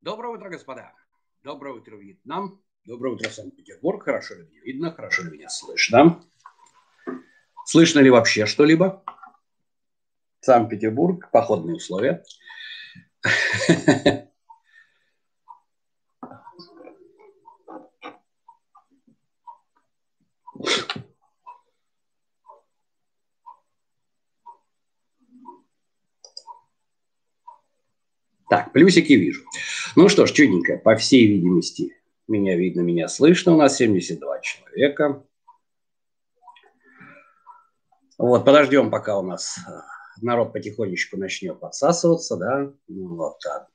Доброе утро, господа. Доброе утро, Вьетнам. Доброе утро, Санкт-Петербург. Хорошо ли меня видно? Хорошо ли меня слышно? Слышно ли вообще что-либо? Санкт-Петербург, походные условия. Так, плюсики вижу. Ну что ж, чудненько, по всей видимости, меня видно, меня слышно. У нас 72 человека. Вот, подождем, пока у нас э, народ потихонечку начнет подсасываться, да. Ну, вот, да.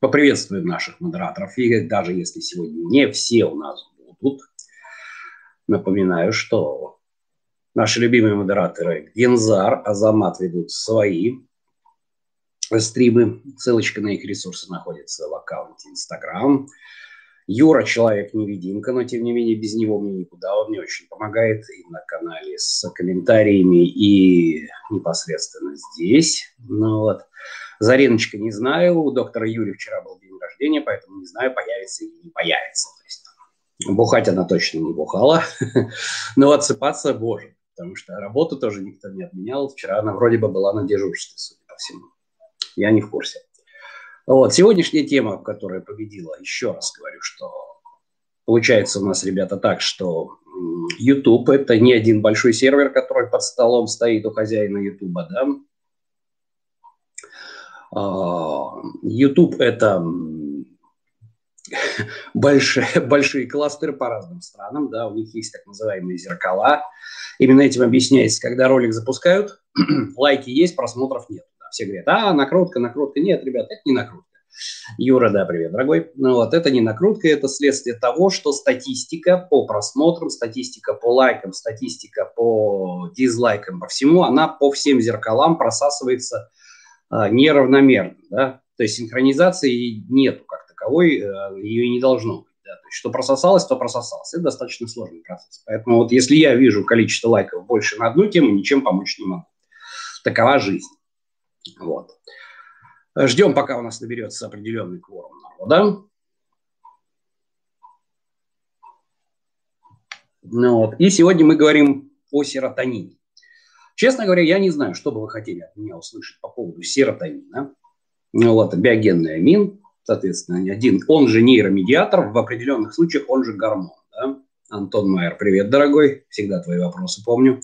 Поприветствуем наших модераторов. И даже если сегодня не все у нас будут, напоминаю, что наши любимые модераторы Гензар, Азамат ведут свои стримы. Ссылочка на их ресурсы находится в аккаунте Инстаграм. Юра человек-невидимка, но тем не менее без него мне никуда. Он мне очень помогает и на канале с комментариями, и непосредственно здесь. Ну вот. Зариночка не знаю. У доктора Юри вчера был день рождения, поэтому не знаю, появится или не появится. То есть, бухать она точно не бухала. Но отсыпаться, боже, потому что работу тоже никто не отменял. Вчера она вроде бы была на дежурстве, судя по всему я не в курсе. Вот. Сегодняшняя тема, которая победила, еще раз говорю, что получается у нас, ребята, так, что YouTube – это не один большой сервер, который под столом стоит у хозяина YouTube, да? А, YouTube – это большие, большие кластеры по разным странам, да, у них есть так называемые зеркала. Именно этим объясняется, когда ролик запускают, лайки есть, просмотров нет. Все говорят, а, накрутка, накрутка. Нет, ребят, это не накрутка. Юра, да, привет, дорогой. Ну вот, это не накрутка, это следствие того, что статистика по просмотрам, статистика по лайкам, статистика по дизлайкам, по всему, она по всем зеркалам просасывается а, неравномерно, да. То есть синхронизации нету как таковой, а, ее не должно быть. Да? То есть, что прососалось, то прососалось. Это достаточно сложный процесс. Поэтому вот если я вижу количество лайков больше на одну тему, ничем помочь не могу. Такова жизнь. Вот. Ждем, пока у нас наберется определенный кворум народа. Ну, вот. И сегодня мы говорим о серотонине. Честно говоря, я не знаю, что бы вы хотели от меня услышать по поводу серотонина. Ну, вот, биогенный амин, соответственно, один, он же нейромедиатор, в определенных случаях он же гормон. Да? Антон Майер, привет, дорогой, всегда твои вопросы помню.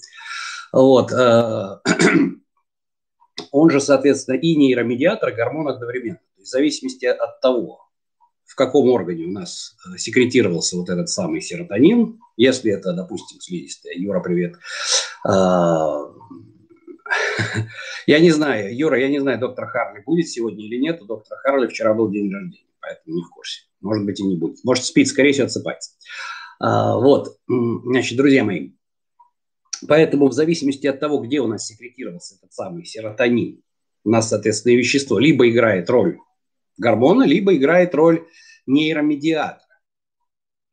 Вот, э, он же, соответственно, и нейромедиатор, и гормон одновременно. То есть в зависимости от того, в каком органе у нас э, секретировался вот этот самый серотонин, если это, допустим, слизистая, Юра, привет, а, я не знаю, Юра, я не знаю, доктор Харли будет сегодня или нет. У доктора Харли вчера был день рождения, поэтому не в курсе. Может быть и не будет. Может спит, скорее всего, отсыпается. А, вот, значит, друзья мои, Поэтому в зависимости от того, где у нас секретировался этот самый серотонин, у нас, соответственно, вещество либо играет роль гормона, либо играет роль нейромедиатора.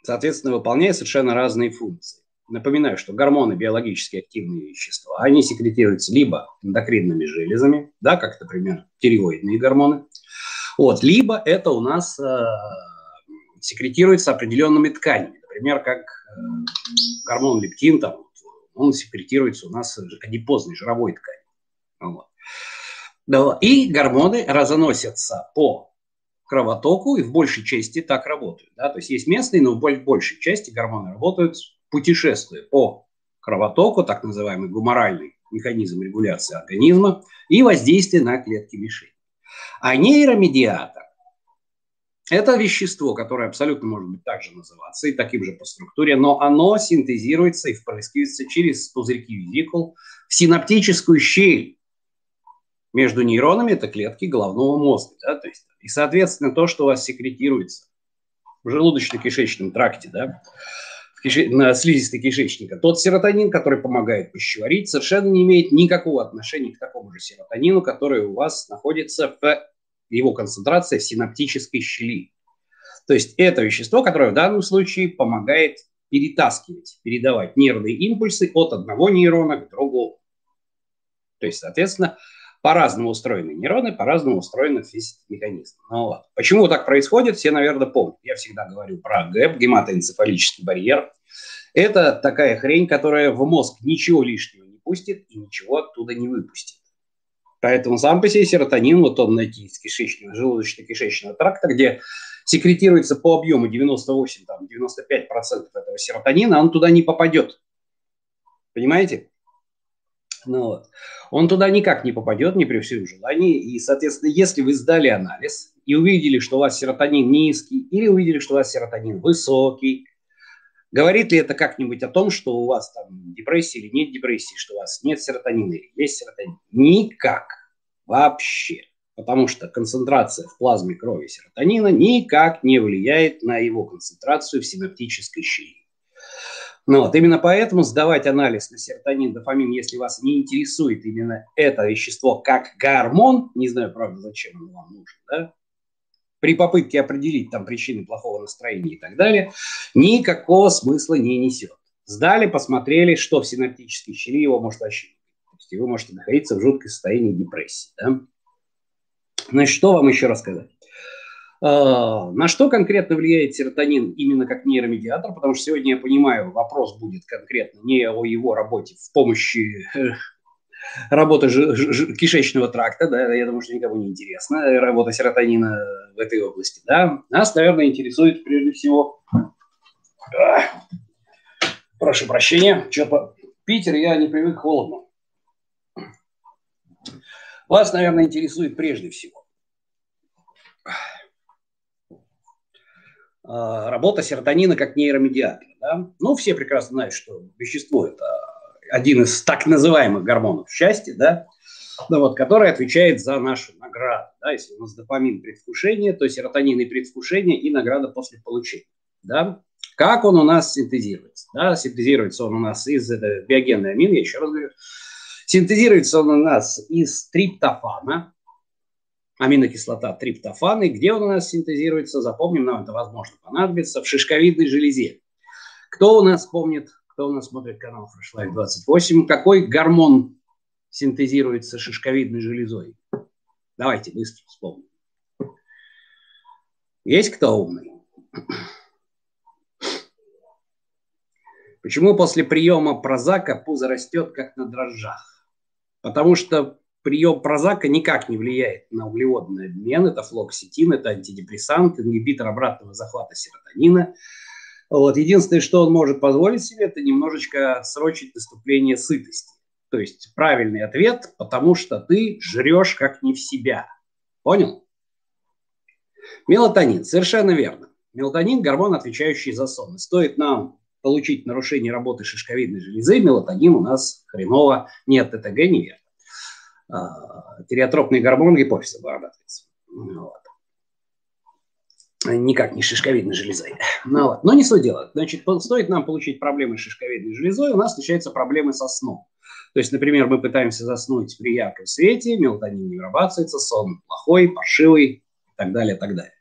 Соответственно, выполняя совершенно разные функции. Напоминаю, что гормоны биологически активные вещества, они секретируются либо эндокринными железами, да, как, например, тиреоидные гормоны, вот, либо это у нас э, секретируется определенными тканями, например, как э, гормон лептин, там, он секретируется у нас адипозной жировой ткани. Вот. И гормоны разоносятся по кровотоку и в большей части так работают. Да? То есть есть местные, но в большей части гормоны работают путешествуя по кровотоку, так называемый гуморальный механизм регуляции организма и воздействие на клетки мишени. А нейромедиатор это вещество, которое абсолютно может быть также называться и таким же по структуре, но оно синтезируется и впрыскивается через пузырьки визикул в синаптическую щель между нейронами, это клетки головного мозга. Да, то есть, и, соответственно, то, что у вас секретируется в желудочно-кишечном тракте, да, в кише... на слизистой кишечника, тот серотонин, который помогает пищеварить, совершенно не имеет никакого отношения к такому же серотонину, который у вас находится в его концентрация в синаптической щели. То есть это вещество, которое в данном случае помогает перетаскивать, передавать нервные импульсы от одного нейрона к другому. То есть, соответственно, По-разному устроены нейроны, по-разному устроены механизм. Ну, вот. Почему так происходит, все, наверное, помнят. Я всегда говорю про ГЭП, гематоэнцефалический барьер. Это такая хрень, которая в мозг ничего лишнего не пустит и ничего оттуда не выпустит. Поэтому сам по себе серотонин, вот он найти из кишечного, желудочно-кишечного тракта, где секретируется по объему 98, там, 95% этого серотонина, он туда не попадет. Понимаете? Ну, вот. Он туда никак не попадет, не при всем желании. И, соответственно, если вы сдали анализ и увидели, что у вас серотонин низкий, или увидели, что у вас серотонин высокий, говорит ли это как-нибудь о том, что у вас там депрессия или нет депрессии, что у вас нет серотонина или есть серотонин? Никак. Вообще. Потому что концентрация в плазме крови серотонина никак не влияет на его концентрацию в синаптической щели. Ну, вот, именно поэтому сдавать анализ на серотонин, дофамин, если вас не интересует именно это вещество как гормон, не знаю, правда, зачем оно вам нужно, да, при попытке определить там причины плохого настроения и так далее, никакого смысла не несет. Сдали, посмотрели, что в синаптической щели его может ощутить. Есть вы можете находиться в жутком состоянии депрессии. Да? Значит, что вам еще рассказать? А, на что конкретно влияет серотонин именно как нейромедиатор? Потому что сегодня я понимаю, вопрос будет конкретно не о его работе в помощи э, работы кишечного тракта, да, я думаю, что никому не интересно, работа серотонина в этой области, да. Нас, наверное, интересует прежде всего, прошу прощения, что Питер, я не привык холодно. Вас, наверное, интересует прежде всего А, работа серотонина как нейромедиатора. Да? Ну, все прекрасно знают, что вещество – это один из так называемых гормонов счастья, да? ну, вот, который отвечает за нашу награду. Да? Если у нас допамин предвкушение, то серотонин и предвкушение, и награда после получения. Да? Как он у нас синтезируется? Да? Синтезируется он у нас из это, биогенный амин, я еще раз говорю. Синтезируется он у нас из триптофана, аминокислота триптофан. И где он у нас синтезируется, запомним, нам это возможно понадобится, в шишковидной железе. Кто у нас помнит, кто у нас смотрит канал Fresh Life 28, какой гормон синтезируется шишковидной железой? Давайте быстро вспомним. Есть кто умный? Почему после приема прозака пузо растет, как на дрожжах? Потому что прием прозака никак не влияет на углеводный обмен. Это флоксетин, это антидепрессант, ингибитор обратного захвата серотонина. Вот. Единственное, что он может позволить себе, это немножечко отсрочить наступление сытости. То есть правильный ответ, потому что ты жрешь как не в себя. Понял? Мелатонин, совершенно верно. Мелатонин – гормон, отвечающий за сон. И стоит нам получить нарушение работы шишковидной железы, мелатонин у нас хреново нет, ТТГ неверно. А, тиреотропный гормон гипофиза вырабатывается. Вот. Никак не шишковидной железой. Ну, вот. Но не суть дела. Значит, стоит нам получить проблемы с шишковидной железой, у нас случаются проблемы со сном. То есть, например, мы пытаемся заснуть при ярком свете, мелатонин не вырабатывается, сон плохой, паршивый и так далее, так далее.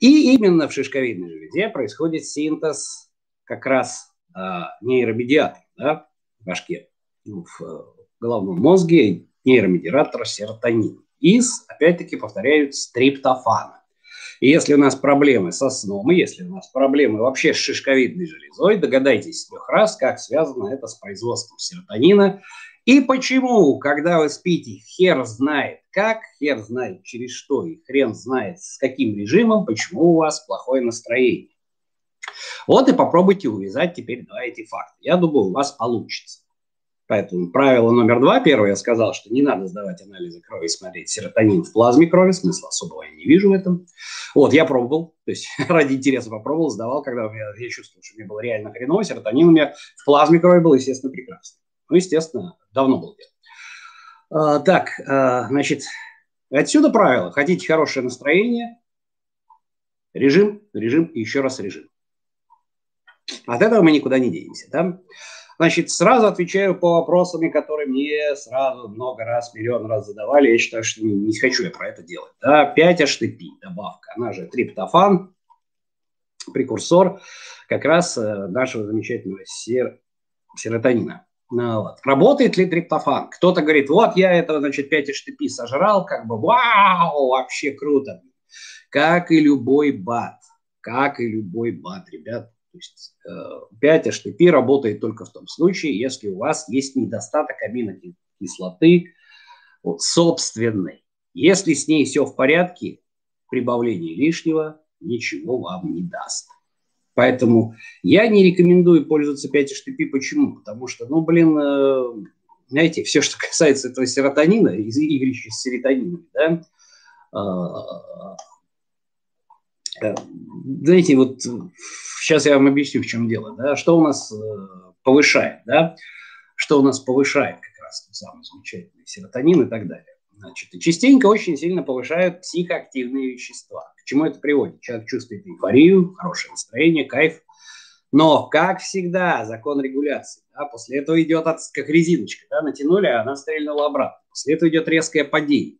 И именно в шишковидной железе происходит синтез как раз э, нейромедиаторов да, в башке, ну, в, в головном мозге, нейромедиатор серотонин из, опять-таки, повторяю, стриптофана. И если у нас проблемы со сном, и если у нас проблемы вообще с шишковидной железой, догадайтесь трех раз, как связано это с производством серотонина и почему, когда вы спите, хер знает как, хер знает через что, и хрен знает с каким режимом, почему у вас плохое настроение. Вот и попробуйте увязать теперь два эти факта. Я думаю, у вас получится. Поэтому правило номер два, первое, я сказал, что не надо сдавать анализы крови и смотреть серотонин в плазме крови, смысла особого я не вижу в этом. Вот, я пробовал, то есть ради интереса попробовал, сдавал, когда меня, я чувствовал, что мне было реально хреново, серотонин у меня в плазме крови был, естественно, прекрасный. Ну, естественно, давно был А, так, а, значит, отсюда правило. Хотите хорошее настроение, режим, режим и еще раз режим. От этого мы никуда не денемся, да? Значит, сразу отвечаю по вопросам, которые мне сразу много раз, миллион раз задавали. Я считаю, что не, не хочу я про это делать. Да, 5-HTP добавка, она же триптофан, прекурсор как раз э, нашего замечательного сер... серотонина. Ну, вот. Работает ли триптофан? Кто-то говорит, вот я это, значит, 5-HTP сожрал, как бы, вау, вообще круто. Как и любой бат, как и любой бат, ребят. Есть 5-HTP э, работает только в том случае, если у вас есть недостаток аминокислоты собственной. Если с ней все в порядке, прибавление лишнего ничего вам не даст. Поэтому я не рекомендую пользоваться 5-HTP. Почему? Потому что, ну, блин, э, знаете, все, что касается этого серотонина, игрища с серотонином, да, э, знаете, вот сейчас я вам объясню, в чем дело, да, что у нас повышает, да, что у нас повышает как раз тот самый замечательный серотонин и так далее. Значит, и частенько очень сильно повышают психоактивные вещества. К чему это приводит? Человек чувствует эйфорию, хорошее настроение, кайф. Но, как всегда, закон регуляции. Да, после этого идет как резиночка. Да, натянули, а она стрельнула обратно. После этого идет резкое падение.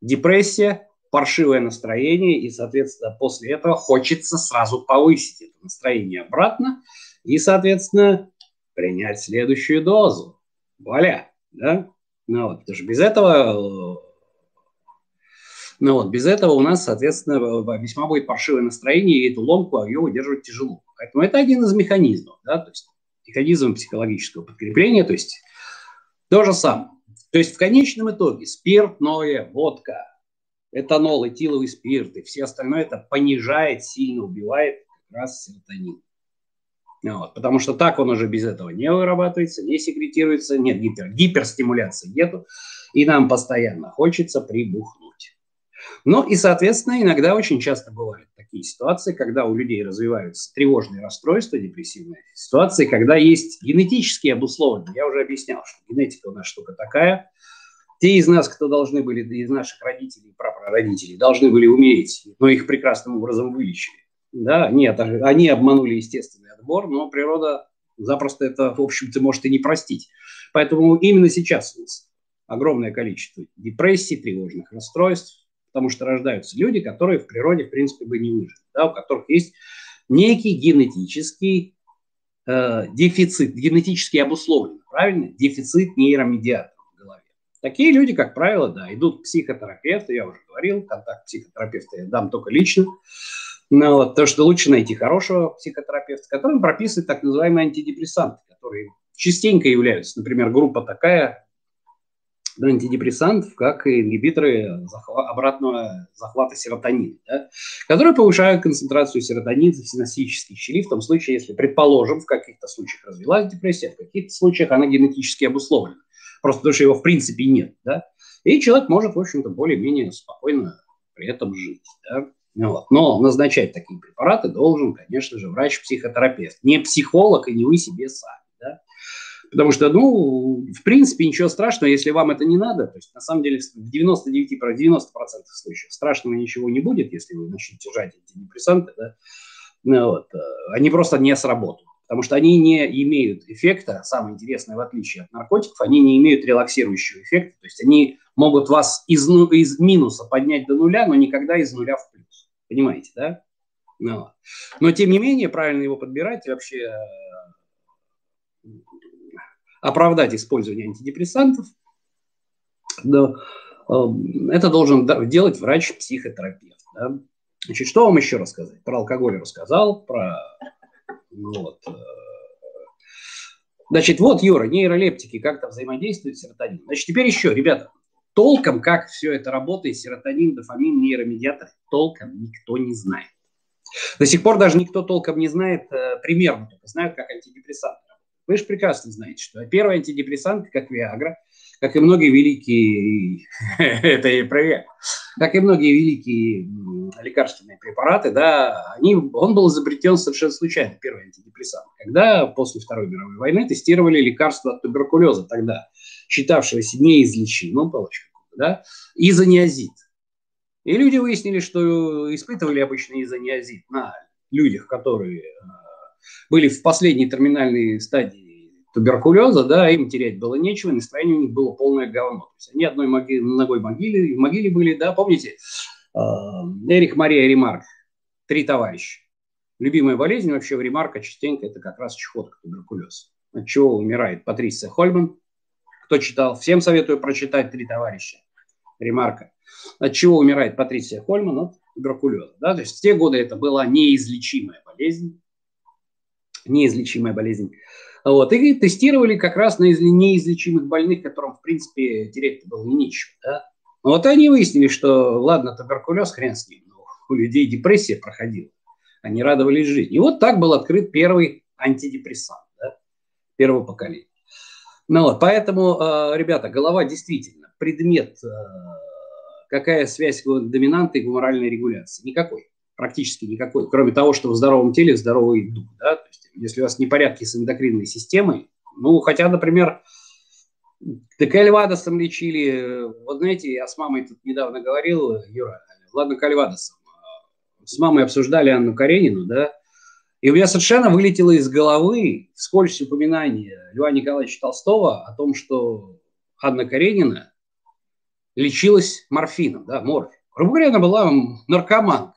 Депрессия, паршивое настроение, и, соответственно, после этого хочется сразу повысить это настроение обратно и, соответственно, принять следующую дозу. Вуаля, да? Ну, вот, потому что без этого, ну, вот, без этого у нас, соответственно, весьма будет паршивое настроение, и эту ломку ее удерживать тяжело. Поэтому это один из механизмов, да, то есть механизм психологического подкрепления, то есть то же самое. То есть в конечном итоге спиртное, водка, этанол, этиловый спирт и все остальное это понижает, сильно убивает как раз серотонин. Вот, потому что так он уже без этого не вырабатывается, не секретируется, нет гипер, гиперстимуляции нету, и нам постоянно хочется прибухнуть. Ну и, соответственно, иногда очень часто бывают такие ситуации, когда у людей развиваются тревожные расстройства, депрессивные ситуации, когда есть генетические обусловленные. Я уже объяснял, что генетика у нас штука такая. Те из нас, кто должны были, из наших родителей прапрародителей, должны были умереть, но их прекрасным образом вылечили. Да, нет, они обманули естественный отбор, но природа запросто это, в общем-то, может и не простить. Поэтому именно сейчас у нас огромное количество депрессий, тревожных расстройств, потому что рождаются люди, которые в природе, в принципе, бы не выжили, да, у которых есть некий генетический э, дефицит, генетически обусловленный, правильно? Дефицит голове. Такие люди, как правило, да, идут к психотерапевту, я уже говорил, контакт психотерапевта я дам только лично, ну, вот, то, что лучше найти хорошего психотерапевта, который прописывает так называемые антидепрессанты, которые частенько являются, например, группа такая антидепрессантов, как ингибиторы захва- обратного захвата серотонина, да, которые повышают концентрацию серотонина в синапсических щели, в том случае, если, предположим, в каких-то случаях развилась депрессия, в каких-то случаях она генетически обусловлена, просто потому что его в принципе нет. Да, и человек может, в общем-то, более-менее спокойно при этом жить. Да. Вот. Но назначать такие препараты должен, конечно же, врач-психотерапевт, не психолог и не вы себе сами. Да? Потому что, ну, в принципе, ничего страшного, если вам это не надо. То есть, на самом деле, в 99, 90% случаев страшного ничего не будет, если вы начнете жать антидепрессанты. Да? Ну, вот. Они просто не сработают. Потому что они не имеют эффекта, самое интересное, в отличие от наркотиков, они не имеют релаксирующего эффекта. То есть они могут вас из, ну, из минуса поднять до нуля, но никогда из нуля в плюс. Понимаете, да? Ну, но, тем не менее, правильно его подбирать и вообще э, оправдать использование антидепрессантов, да, э, это должен делать врач-психотерапевт. Да? Значит, что вам еще рассказать? Про алкоголь рассказал, про... Вот, э, Значит, вот, Юра, нейролептики как-то взаимодействуют с серотонином. Значит, теперь еще, ребята, толком, как все это работает, серотонин, дофамин, нейромедиатор, толком никто не знает. До сих пор даже никто толком не знает, э, примерно только знают, как антидепрессанты Вы же прекрасно знаете, что первый антидепрессант, как Виагра, как и многие великие, это и про как и многие великие лекарственные препараты, да, они, он был изобретен совершенно случайно, первый антидепрессант, когда после Второй мировой войны тестировали лекарства от туберкулеза тогда считавшегося неизлечимым, палочка, да, изониазид. И люди выяснили, что испытывали обычно изониазид на людях, которые э, были в последней терминальной стадии туберкулеза, да, им терять было нечего, настроение у них было полное говно. То есть они одной моги, ногой могиле, в могиле были, да, помните, э, Эрик Мария Ремарк, три товарища. Любимая болезнь вообще в Ремарка частенько это как раз чехотка, туберкулез. От чего умирает Патриция Хольман? Кто читал? Всем советую прочитать «Три товарища». Ремарка. От чего умирает Патриция Хольман? От туберкулеза. Да? То есть в те годы это была неизлечимая болезнь. Неизлечимая болезнь. Вот. И тестировали как раз на неизлечимых больных, которым, в принципе, терять было нечего. Да? Вот они выяснили, что, ладно, туберкулез, хрен с ним, но у людей депрессия проходила. Они радовались жизни. И вот так был открыт первый антидепрессант да? первого поколения. Ну вот, поэтому, э, ребята, голова действительно предмет, э, какая связь доминанты и гуморальной регуляции? Никакой, практически никакой, кроме того, что в здоровом теле здоровый дух. Да? То есть, если у вас непорядки с эндокринной системой, ну, хотя, например, так кальвадосом лечили, вот знаете, я с мамой тут недавно говорил, Юра, ладно, кальвадосом, с мамой обсуждали Анну Каренину, да, и у меня совершенно вылетело из головы вскользь упоминание Льва Николаевича Толстого о том, что Анна Каренина лечилась морфином, да, морфием. Грубо говоря, она была наркоманкой.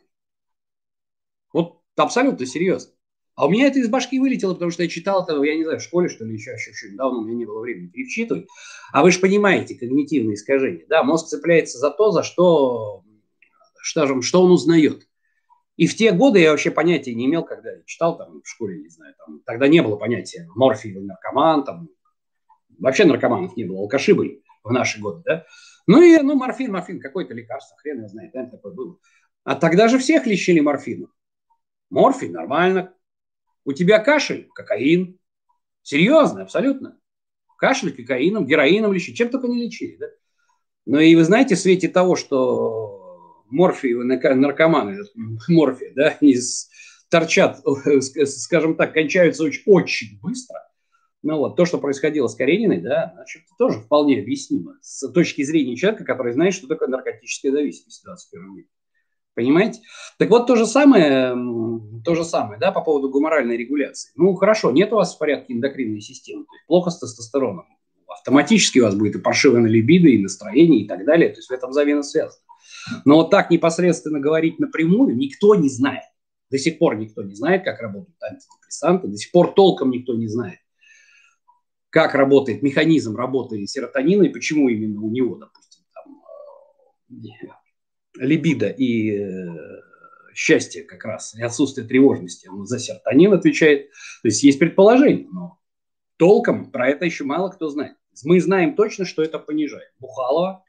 Вот абсолютно серьезно. А у меня это из башки вылетело, потому что я читал это, я не знаю, в школе, что ли, еще, еще, еще давно, у меня не было времени перечитывать. А вы же понимаете, когнитивные искажения. Да, мозг цепляется за то, за что, что, что он узнает. И в те годы я вообще понятия не имел, когда я читал там в школе, не знаю, там, тогда не было понятия морфий наркоман, там, вообще наркоманов не было, алкаши были в наши годы, да. Ну и, ну, морфин, морфин, какое-то лекарство, хрен его знает, там такое было. А тогда же всех лечили морфином. Морфий, нормально. У тебя кашель, кокаин. Серьезно, абсолютно. Кашель кокаином, героином лечили, чем только не лечили, да. Ну и вы знаете, в свете того, что морфиевые наркоманы, морфия, да, из, торчат, скажем так, кончаются очень, очень быстро. Ну вот, то, что происходило с Карениной, да, значит, тоже вполне объяснимо с точки зрения человека, который знает, что такое наркотическая зависимость в 21 веке. Понимаете? Так вот, то же самое, то же самое, да, по поводу гуморальной регуляции. Ну, хорошо, нет у вас в порядке эндокринной системы, то есть плохо с тестостероном. Автоматически у вас будет и паршивая либидо, и настроение, и так далее. То есть в этом заведомо связано. Но вот так непосредственно говорить напрямую никто не знает. До сих пор никто не знает, как работают антидепрессанты, до сих пор толком никто не знает, как работает механизм работы серотонина и почему именно у него, допустим, там, э, либидо и э, счастье как раз, и отсутствие тревожности, он за серотонин отвечает. То есть есть предположение, но толком про это еще мало кто знает. Мы знаем точно, что это понижает. Бухалова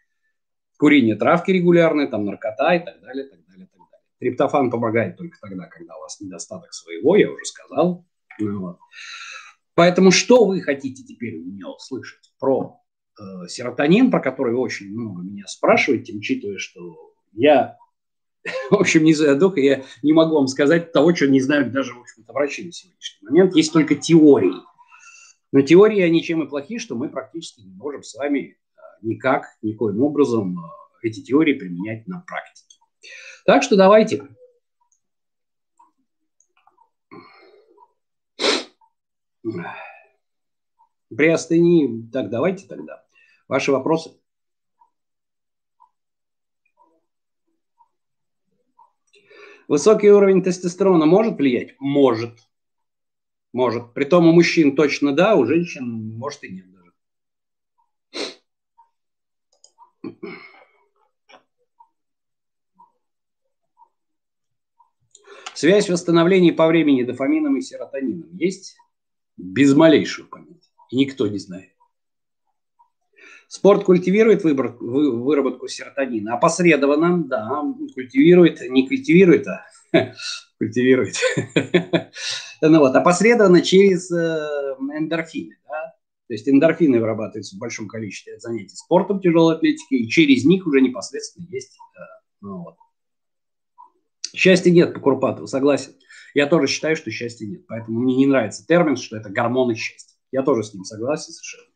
курение травки регулярное, там наркота и так далее, так далее, так далее. Триптофан помогает только тогда, когда у вас недостаток своего, я уже сказал. Ну, вот. Поэтому что вы хотите теперь у меня услышать про э, серотонин, про который очень много меня спрашиваете, учитывая, что я, в общем, не знаю духа, я не могу вам сказать того, что не знают даже, в общем-то, врачи на сегодняшний момент. Есть только теории. Но теории, они чем и плохи, что мы практически не можем с вами никак, никоим образом э, эти теории применять на практике. Так что давайте. Приостыни. Так, давайте тогда. Ваши вопросы. Высокий уровень тестостерона может влиять? Может. Может. Притом у мужчин точно да, у женщин может и нет. Связь восстановления по времени дофамином и серотонином есть? Без малейшего понятия. Никто не знает. Спорт культивирует выбор, вы, выработку серотонина. Опосредованно, да, культивирует, не культивирует, а культивирует. ну вот, опосредованно через э, эндорфины. Да? То есть эндорфины вырабатываются в большом количестве от занятий спортом, тяжелой атлетики, и через них уже непосредственно есть. Э, ну, вот. Счастья нет по Курпатову, согласен. Я тоже считаю, что счастья нет. Поэтому мне не нравится термин, что это гормоны счастья. Я тоже с ним согласен совершенно.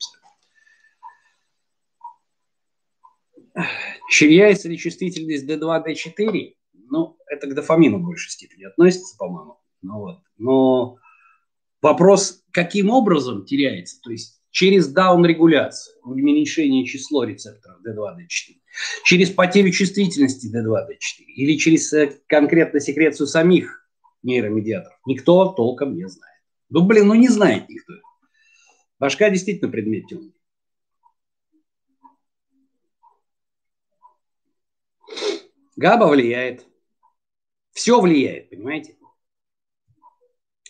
Чья ли чувствительность D2, D4? Ну, это к дофамину в большей степени относится, по-моему. Ну, вот. Но вопрос, каким образом теряется? То есть через даун-регуляцию, уменьшение числа рецепторов D2, D4, через потерю чувствительности D2, D4 или через э, конкретно секрецию самих нейромедиаторов, никто толком не знает. Ну, блин, ну не знает никто. Башка действительно предмет темный. ГАБА влияет. Все влияет, понимаете?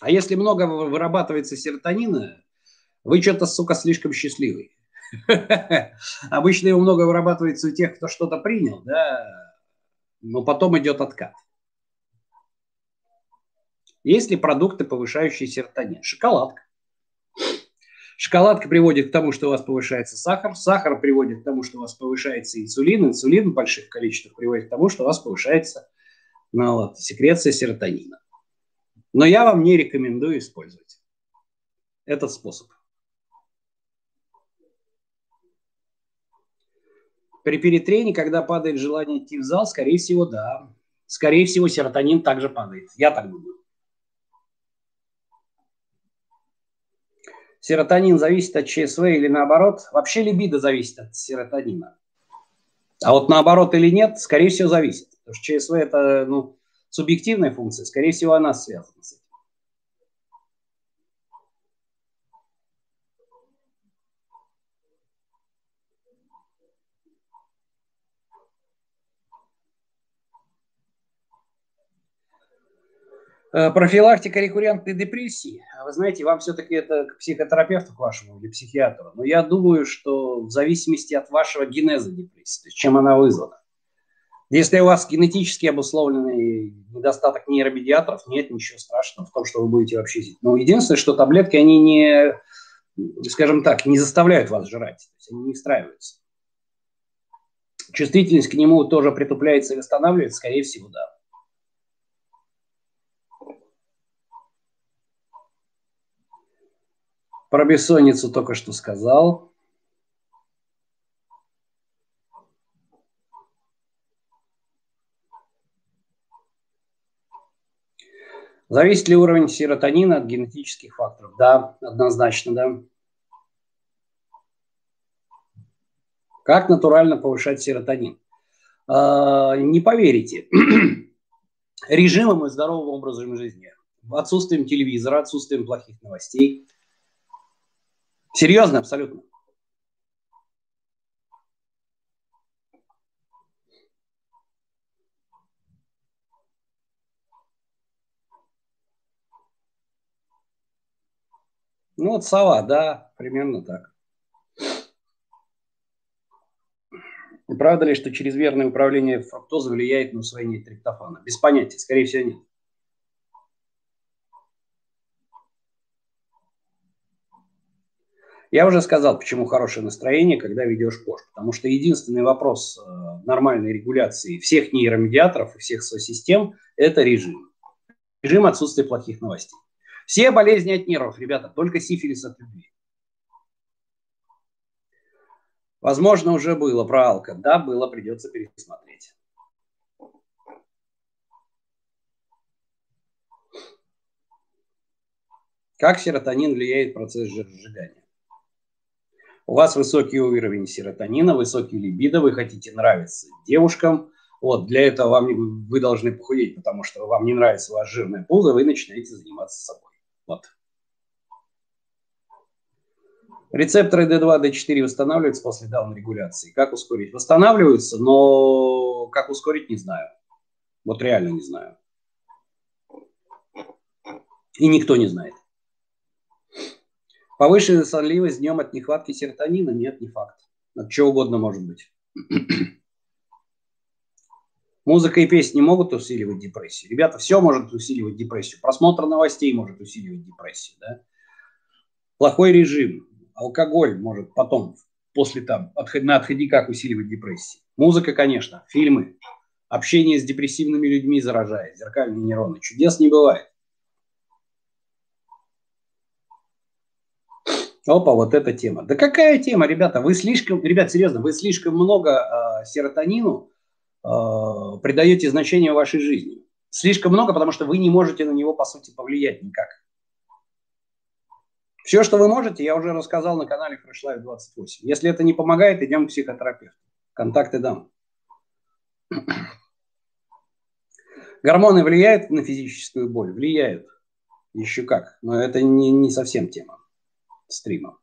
А если много вырабатывается серотонина, вы что-то, сука, слишком счастливый. Обычно его много вырабатывается у тех, кто что-то принял, да, но потом идет откат. Есть ли продукты, повышающие серотонин? Шоколадка. Шоколадка приводит к тому, что у вас повышается сахар, сахар приводит к тому, что у вас повышается инсулин, инсулин в больших количествах приводит к тому, что у вас повышается ну, вот, секреция серотонина. Но я вам не рекомендую использовать этот способ. При перетрении, когда падает желание идти в зал, скорее всего, да. Скорее всего, серотонин также падает. Я так думаю. Серотонин зависит от ЧСВ или наоборот? Вообще либидо зависит от серотонина. А вот наоборот или нет, скорее всего, зависит. Потому что ЧСВ это ну, субъективная функция, скорее всего, она связана с этим. Профилактика рекуррентной депрессии. Вы знаете, вам все-таки это к психотерапевту к вашему или психиатру. Но я думаю, что в зависимости от вашего генеза депрессии, то есть чем она вызвана. Если у вас генетически обусловленный недостаток нейромедиаторов, нет ничего страшного в том, что вы будете вообще жить. Но единственное, что таблетки, они не, скажем так, не заставляют вас жрать. То есть они не встраиваются. Чувствительность к нему тоже притупляется и восстанавливается, скорее всего, да. Про бессонницу только что сказал. Зависит ли уровень серотонина от генетических факторов? Да, однозначно, да. Как натурально повышать серотонин? А, не поверите. Режимом и здоровым образом жизни. Отсутствием телевизора, отсутствием плохих новостей, Серьезно, абсолютно. Ну вот сова, да, примерно так. Правда ли, что чрезмерное управление фруктозой влияет на усвоение триптофана? Без понятия, скорее всего, нет. Я уже сказал, почему хорошее настроение, когда ведешь пош. Потому что единственный вопрос э, нормальной регуляции всех нейромедиаторов и всех систем – это режим. Режим отсутствия плохих новостей. Все болезни от нервов, ребята, только сифилис от любви. Возможно, уже было про алко. Да, было, придется пересмотреть. Как серотонин влияет в процесс сжигания? У вас высокий уровень серотонина, высокий либидо, вы хотите нравиться девушкам, вот, для этого вам, вы должны похудеть, потому что вам не нравится ваш жирное пузо, вы начинаете заниматься собой. Вот. Рецепторы D2, D4 восстанавливаются после даун-регуляции. Как ускорить? Восстанавливаются, но как ускорить, не знаю. Вот реально не знаю. И никто не знает. Повышенная сонливость днем от нехватки серотонина? Нет, не факт. От чего угодно может быть. Музыка и песни могут усиливать депрессию. Ребята, все может усиливать депрессию. Просмотр новостей может усиливать депрессию. Да? Плохой режим, алкоголь может потом, после там, на отходниках усиливать депрессию. Музыка, конечно, фильмы, общение с депрессивными людьми заражает, зеркальные нейроны. Чудес не бывает. Опа, вот эта тема. Да какая тема, ребята? Вы слишком, ребят, серьезно, вы слишком много э, серотонину э, придаете значение вашей жизни. Слишком много, потому что вы не можете на него, по сути, повлиять никак. Все, что вы можете, я уже рассказал на канале Fresh Life 28. Если это не помогает, идем к психотерапевту. Контакты дам. Гормоны влияют на физическую боль? Влияют. Еще как. Но это не, не совсем тема стрима.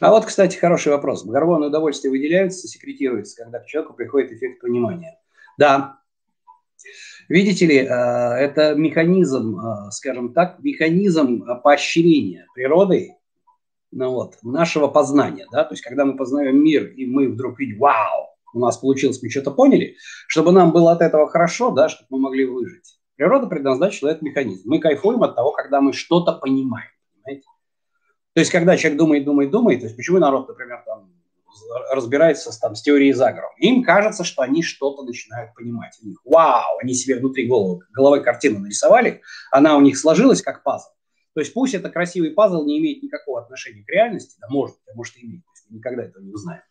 А вот, кстати, хороший вопрос. Гормоны удовольствия выделяются, секретируются, когда к человеку приходит эффект понимания. Да. Видите ли, э, это механизм, э, скажем так, механизм поощрения природой ну вот, нашего познания. Да? То есть, когда мы познаем мир, и мы вдруг видим, вау, у нас получилось, мы что-то поняли, чтобы нам было от этого хорошо, да, чтобы мы могли выжить. Природа предназначила этот механизм. Мы кайфуем от того, когда мы что-то понимаем. Понимаете? То есть, когда человек думает, думает, думает, то есть, почему народ, например, там, разбирается там, с теорией заговора, им кажется, что они что-то начинают понимать. У них, вау, они себе внутри головы, головой картину нарисовали, она у них сложилась как пазл. То есть пусть это красивый пазл не имеет никакого отношения к реальности, да может, а может и имеет, есть никогда этого не узнаем.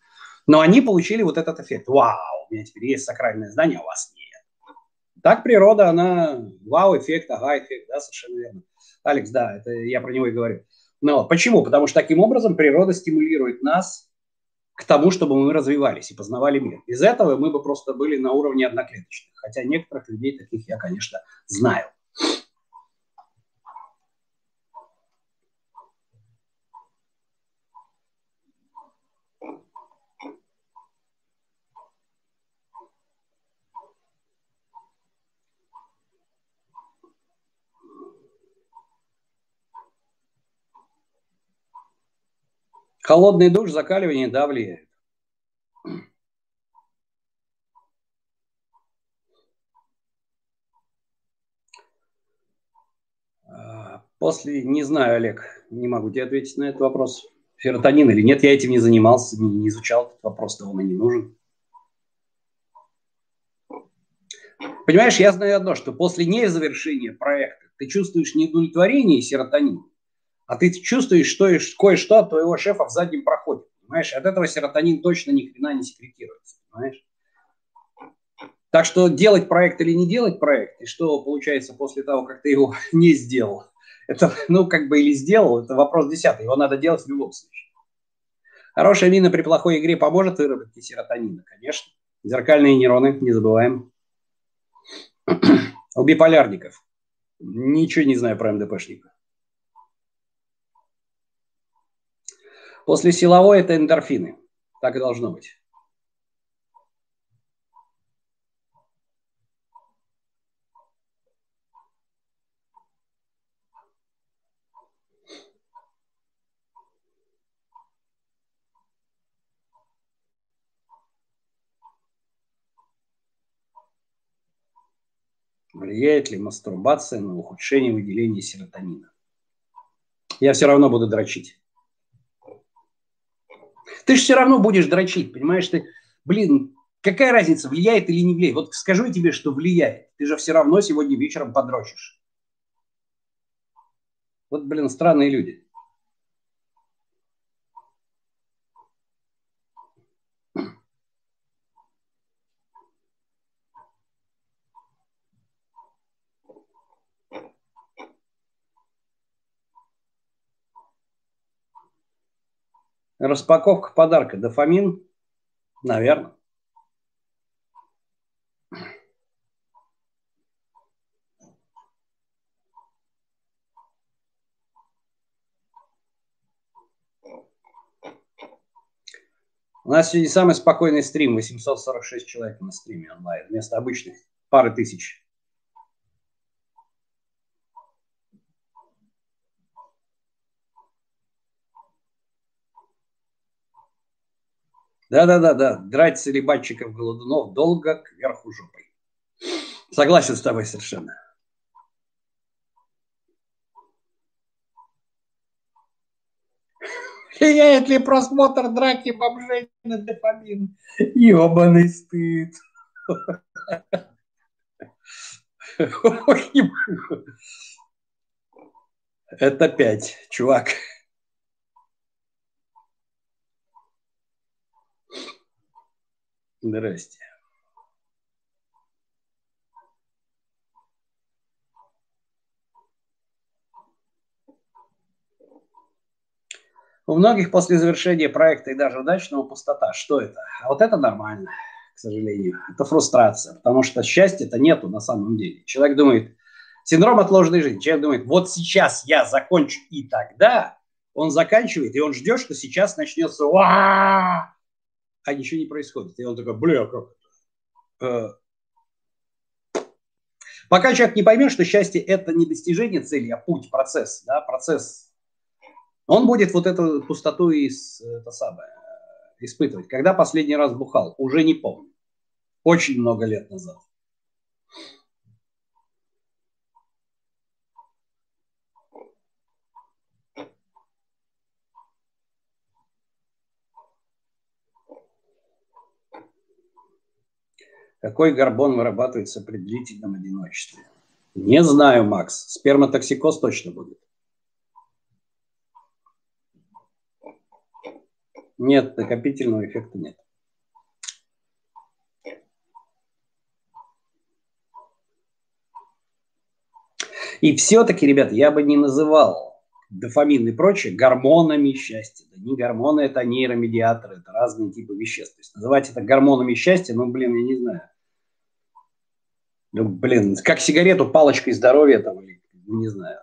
Но они получили вот этот эффект. Вау, у меня теперь есть сакральное знание, а у вас нет. Так природа, она вау-эффект, ага-эффект, да, совершенно верно. Алекс, да, это я про него и говорю. Но почему? Потому что таким образом природа стимулирует нас к тому, чтобы мы развивались и познавали мир. Без этого мы бы просто были на уровне одноклеточных. Хотя некоторых людей таких я, конечно, знаю. Холодный душ, закаливание, да, влияет. После, не знаю, Олег, не могу тебе ответить на этот вопрос. Серотонин или нет, я этим не занимался, не, изучал этот вопрос, то он и не нужен. Понимаешь, я знаю одно, что после незавершения проекта ты чувствуешь неудовлетворение серотонина, а ты чувствуешь, что кое-что от твоего шефа в заднем проходе. Понимаешь, от этого серотонин точно ни хрена не секретируется. Понимаешь? Так что делать проект или не делать проект, и что получается после того, как ты его не сделал, это, ну, как бы или сделал, это вопрос десятый, его надо делать в любом случае. Хорошая мина при плохой игре поможет выработке серотонина, конечно. Зеркальные нейроны, не забываем. У биполярников. Ничего не знаю про МДПшников. После силовой это эндорфины. Так и должно быть. Влияет ли мастурбация на ухудшение выделения серотонина? Я все равно буду дрочить. Ты же все равно будешь дрочить, понимаешь? Ты, блин, какая разница, влияет или не влияет? Вот скажу я тебе, что влияет. Ты же все равно сегодня вечером подрочишь. Вот, блин, странные люди. Распаковка подарка. Дофамин? Наверное. У нас сегодня самый спокойный стрим. 846 человек на стриме онлайн. Вместо обычных пары тысяч. Да-да-да-да, драть целебатчиков голодунов долго кверху жопой. Согласен с тобой совершенно. Влияет ли просмотр драки бомжей на дофамин? Ебаный стыд. Это пять, чувак. Здрасте. У многих после завершения проекта и даже удачного пустота. Что это? А вот это нормально, к сожалению. Это фрустрация, потому что счастья-то нету на самом деле. Человек думает, синдром отложенной жизни. Человек думает, вот сейчас я закончу и тогда Он заканчивает, и он ждет, что сейчас начнется а ничего не происходит. И он такой, бля, как это? Э, пока человек не поймет, что счастье – это не достижение цели, а путь, процесс, да, процесс, он будет вот эту пустоту и это самое, испытывать. Когда последний раз бухал? Уже не помню. Очень много лет назад. Какой горбон вырабатывается при длительном одиночестве? Не знаю, Макс. Сперматоксикоз точно будет. Нет, накопительного эффекта нет. И все-таки, ребята, я бы не называл дофамин и прочее гормонами счастья. Да не гормоны, это нейромедиаторы, это разные типы веществ. То есть называть это гормонами счастья, ну, блин, я не знаю. Ну, блин, как сигарету палочкой здоровья там, или, не знаю.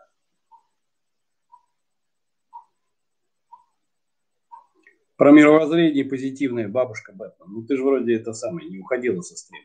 Про мировоззрение позитивное бабушка Бэтмен. Ну ты же вроде это самое, не уходила со стрима.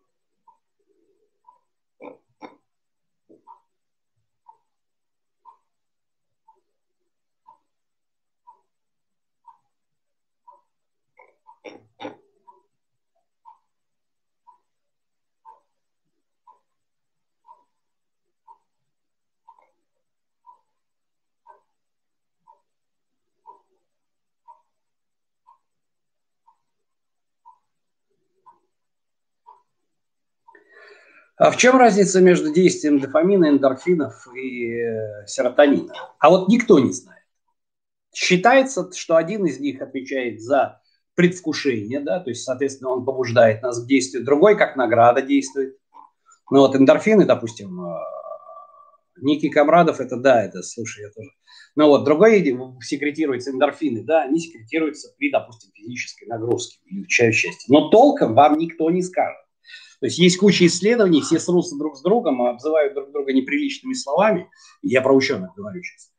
А в чем разница между действием дофамина, эндорфинов и э, серотонина? А вот никто не знает. Считается, что один из них отвечает за предвкушение, да, то есть, соответственно, он побуждает нас к действию, другой как награда действует. Ну вот эндорфины, допустим, э, Ники Камрадов, это да, это, слушай, я тоже. Ну вот, другой секретируется эндорфины, да, они секретируются при, допустим, физической нагрузке, улучшают счастье. Но толком вам никто не скажет. То есть есть куча исследований, все срутся друг с другом, обзывают друг друга неприличными словами. Я про ученых говорю сейчас.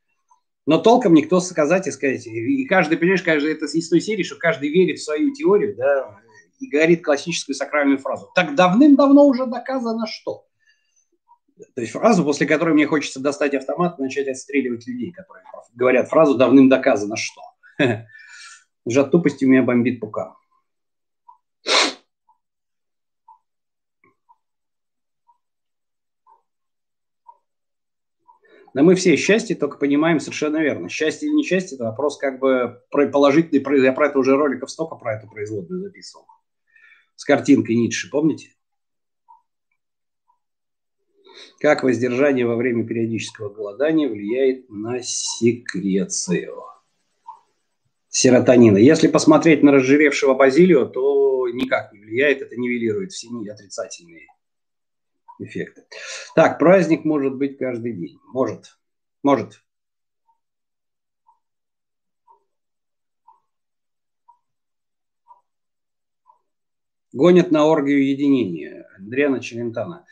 Но толком никто сказать и сказать. И каждый, понимаешь, каждый, это из той серии, что каждый верит в свою теорию, да, и говорит классическую сакральную фразу. Так давным-давно уже доказано что? То есть фразу, после которой мне хочется достать автомат и начать отстреливать людей, которые говорят фразу «давным доказано что». Уже от тупости меня бомбит пука. Да мы все счастье только понимаем совершенно верно. Счастье или несчастье – это вопрос как бы положительный. Я про это уже роликов столько про эту производную записывал. С картинкой Ницше, помните? Как воздержание во время периодического голодания влияет на секрецию серотонина. Если посмотреть на разжиревшего базилио, то никак не влияет, это нивелирует все отрицательные эффекты. Так, праздник может быть каждый день. Может. Может. Гонят на оргию единения. Андриана Челентана.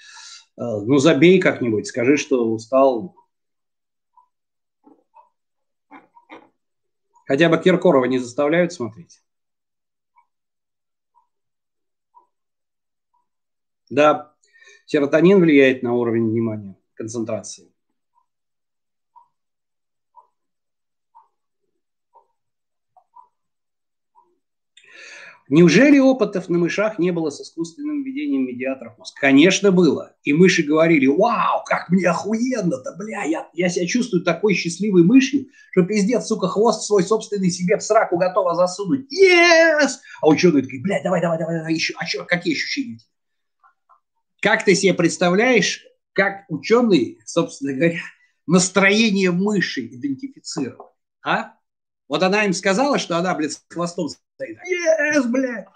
Э, ну, забей как-нибудь, скажи, что устал. Хотя бы Киркорова не заставляют смотреть. Да, Серотонин влияет на уровень внимания, концентрации. Неужели опытов на мышах не было с искусственным введением медиаторов мозга? Конечно, было. И мыши говорили, вау, как мне охуенно-то, бля, я, я себя чувствую такой счастливой мышью, что пиздец, сука, хвост свой собственный себе в сраку готова засунуть. Yes! А ученые такие, бля, давай, давай, давай, давай еще, а что, какие ощущения? Как ты себе представляешь, как ученые, собственно говоря, настроение мыши идентифицировали? А? Вот она им сказала, что она, блядь, с хвостом стоит. Yes, блядь!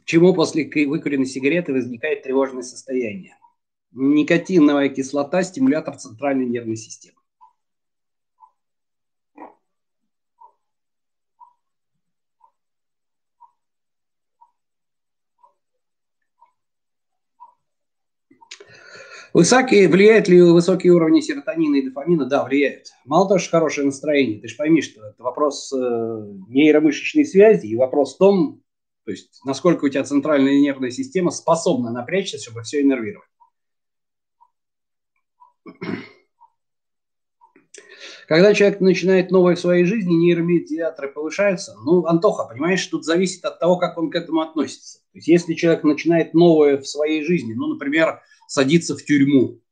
Почему после выкуренной сигареты возникает тревожное состояние? Никотиновая кислота – стимулятор центральной нервной системы. Высокие, влияют ли высокие уровни серотонина и дофамина? Да, влияют. Мало того, что хорошее настроение, ты же пойми, что это вопрос э, нейромышечной связи и вопрос в том, то есть насколько у тебя центральная нервная система способна напрячься, чтобы все иннервировать. Когда человек начинает новое в своей жизни, нейромедиаторы повышаются. Ну, Антоха, понимаешь, тут зависит от того, как он к этому относится. То есть, если человек начинает новое в своей жизни, ну, например, садится в тюрьму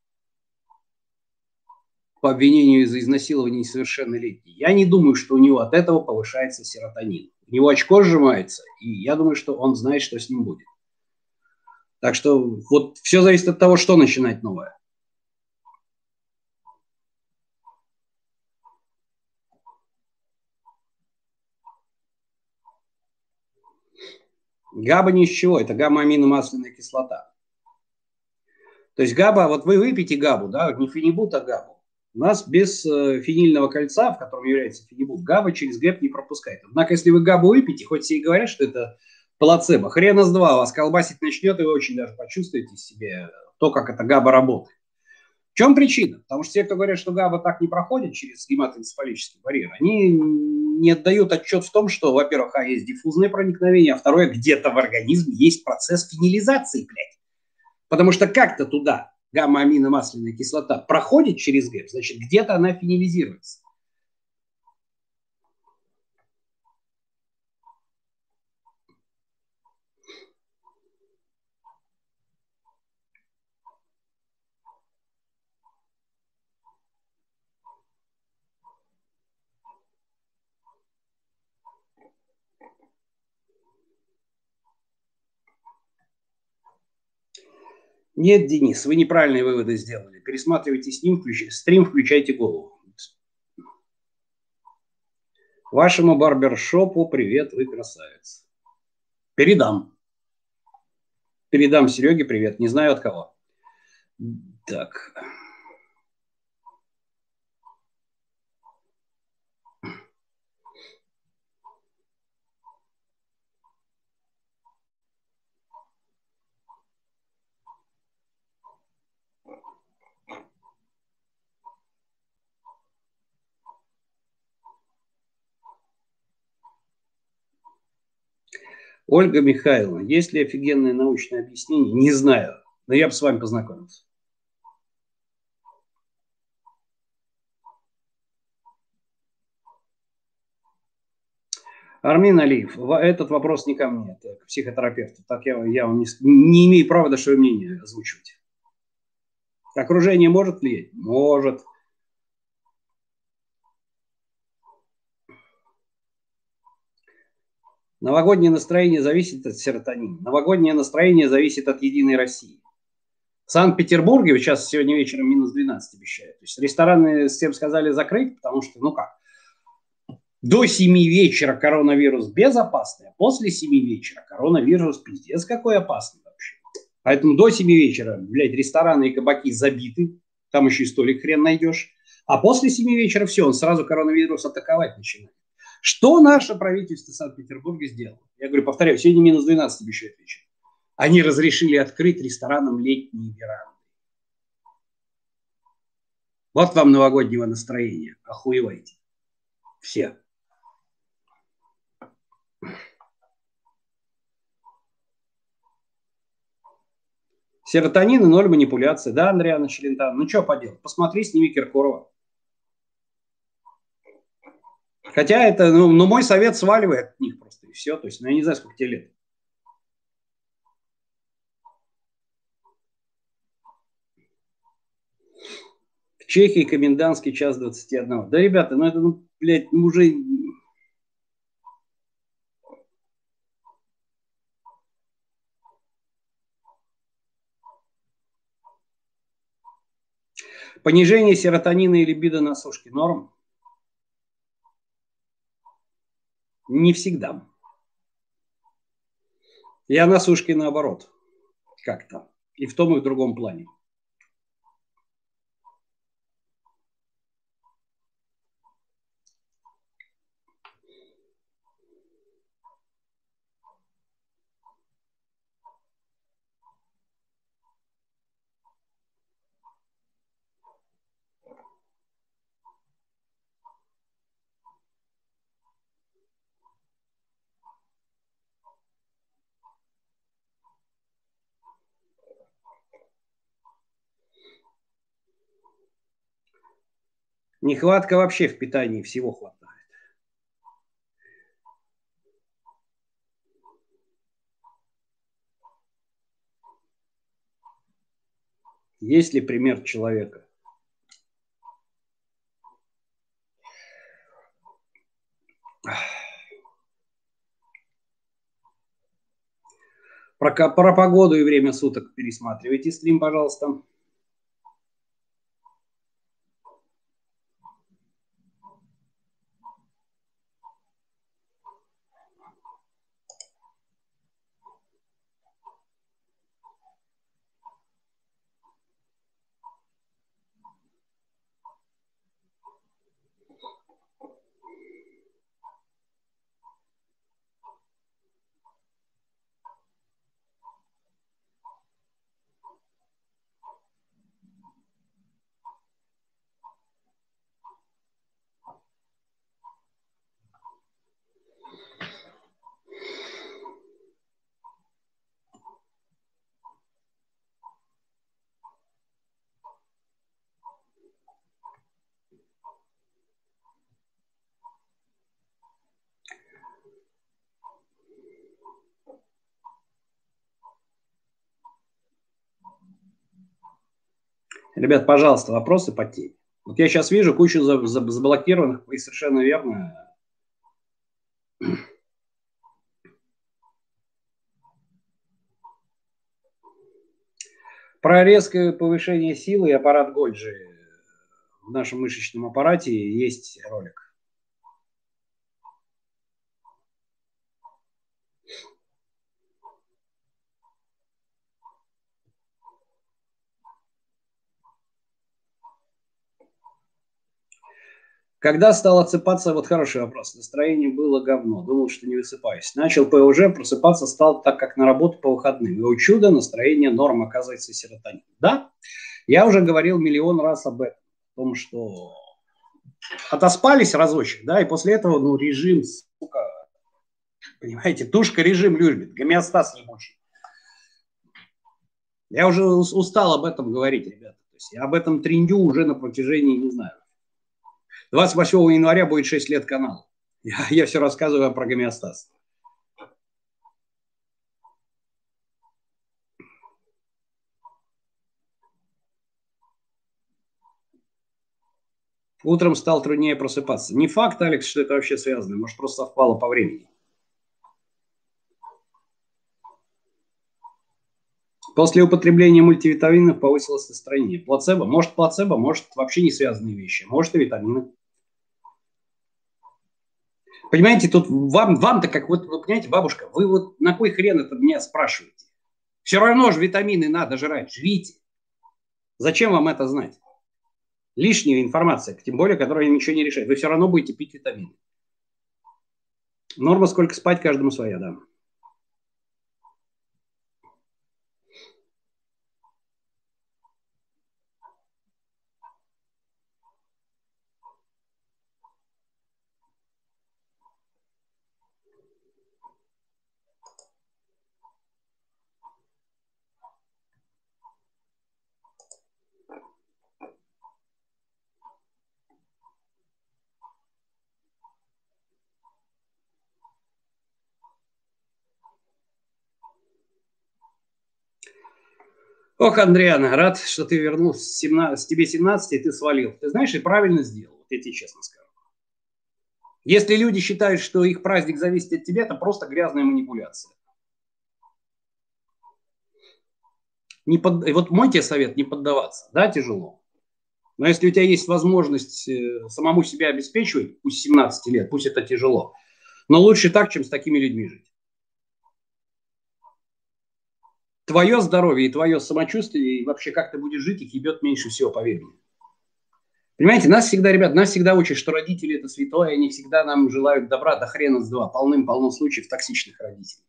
по обвинению за изнасилование несовершеннолетней, я не думаю, что у него от этого повышается серотонин. У него очко сжимается, и я думаю, что он знает, что с ним будет. Так что вот все зависит от того, что начинать новое. Габа ни из чего, это гамма-аминомасляная кислота. То есть габа, вот вы выпьете габу, да, не фенибут, а габу. У нас без э, фенильного кольца, в котором является фенибут, габа через ГЭП не пропускает. Однако, если вы габу выпьете, хоть все и говорят, что это плацебо, хрена с два, вас колбасить начнет, и вы очень даже почувствуете себе то, как эта габа работает. В чем причина? Потому что те, кто говорят, что габа так не проходит через гематоэнцефалический барьер, они не отдают отчет в том, что, во-первых, а есть диффузное проникновение, а второе, где-то в организме есть процесс фенилизации, блядь. Потому что как-то туда гамма-аминомасляная кислота проходит через ГЭП, значит, где-то она фенилизируется. Нет, Денис, вы неправильные выводы сделали. Пересматривайте с ним, включ... стрим, включайте голову. Вашему барбершопу привет, вы красавец. Передам. Передам Сереге привет, не знаю от кого. Так. Ольга Михайловна, есть ли офигенное научное объяснение? Не знаю, но я бы с вами познакомился. Армин Алиев, этот вопрос не ко мне, это к психотерапевту. Так я, я не, не имею права свое мнение озвучивать. Окружение может влиять? Может. Новогоднее настроение зависит от серотонина. Новогоднее настроение зависит от Единой России. В Санкт-Петербурге, сейчас сегодня вечером минус 12 обещают. То есть рестораны всем сказали закрыть, потому что, ну как, до 7 вечера коронавирус безопасный, а после 7 вечера коронавирус пиздец какой опасный вообще. Поэтому до 7 вечера, блядь, рестораны и кабаки забиты, там еще и столик хрен найдешь. А после 7 вечера все, он сразу коронавирус атаковать начинает. Что наше правительство Санкт-Петербурга сделало? Я говорю, повторяю, сегодня минус 12 обещают вечером. Они разрешили открыть ресторанам летние веранды. Вот вам новогоднего настроения. Охуевайте. Все. Серотонин и ноль манипуляции. Да, Андриана Челентан? Ну, что поделать? Посмотри, сними Киркорова. Хотя это, ну, ну, мой совет сваливает от них просто и все. То есть, ну, я не знаю, сколько тебе лет. В Чехии комендантский час 21. Да, ребята, ну это, ну, блядь, ну уже... Понижение серотонина и либидо на сушке норм? Не всегда. Я на сушке наоборот. Как-то. И в том, и в другом плане. Нехватка вообще в питании всего хватает. Есть ли пример человека? Про, про погоду и время суток пересматривайте стрим, пожалуйста. Ребят, пожалуйста, вопросы по теме. Вот я сейчас вижу кучу заблокированных, и совершенно верно. Про резкое повышение силы и аппарат Гольджи в нашем мышечном аппарате есть ролик. Когда стал отсыпаться, вот хороший вопрос, настроение было говно, думал, что не высыпаюсь. Начал ПОЖ, просыпаться стал так, как на работу по выходным. И у чуда настроение норм, оказывается, серотонин. Да, я уже говорил миллион раз об этом, о том, что отоспались разочек, да, и после этого, ну, режим, сука, понимаете, тушка режим любит, гомеостаз ебучий. Я уже устал об этом говорить, ребята. То есть я об этом трендю уже на протяжении, не знаю, 28 января будет 6 лет канал. Я, я все рассказываю про гомеостаз. Утром стал труднее просыпаться. Не факт, Алекс, что это вообще связано. Может, просто совпало по времени. После употребления мультивитаминов повысилось настроение. Плацебо? Может плацебо, может вообще не связанные вещи. Может и витамины. Понимаете, тут вам, вам-то как вот, вы понимаете, бабушка, вы вот на кой хрен это меня спрашиваете? Все равно же витамины надо жрать, жрите. Зачем вам это знать? Лишняя информация, тем более, которая ничего не решает. Вы все равно будете пить витамины. Норма сколько спать каждому своя, да. Ох, Андриана, рад, что ты вернулся. 17, тебе 17, и ты свалил. Ты знаешь, и правильно сделал, я тебе честно скажу. Если люди считают, что их праздник зависит от тебя, это просто грязная манипуляция. Не под... Вот мой тебе совет, не поддаваться. Да, тяжело. Но если у тебя есть возможность э, самому себя обеспечивать, пусть 17 лет, пусть это тяжело, но лучше так, чем с такими людьми жить. Твое здоровье и твое самочувствие, и вообще как ты будешь жить, их ебет меньше всего, поверь мне. Понимаете, нас всегда, ребят, нас всегда учат, что родители это святое, они всегда нам желают добра до хрена с два. Полным-полно случаев токсичных родителей.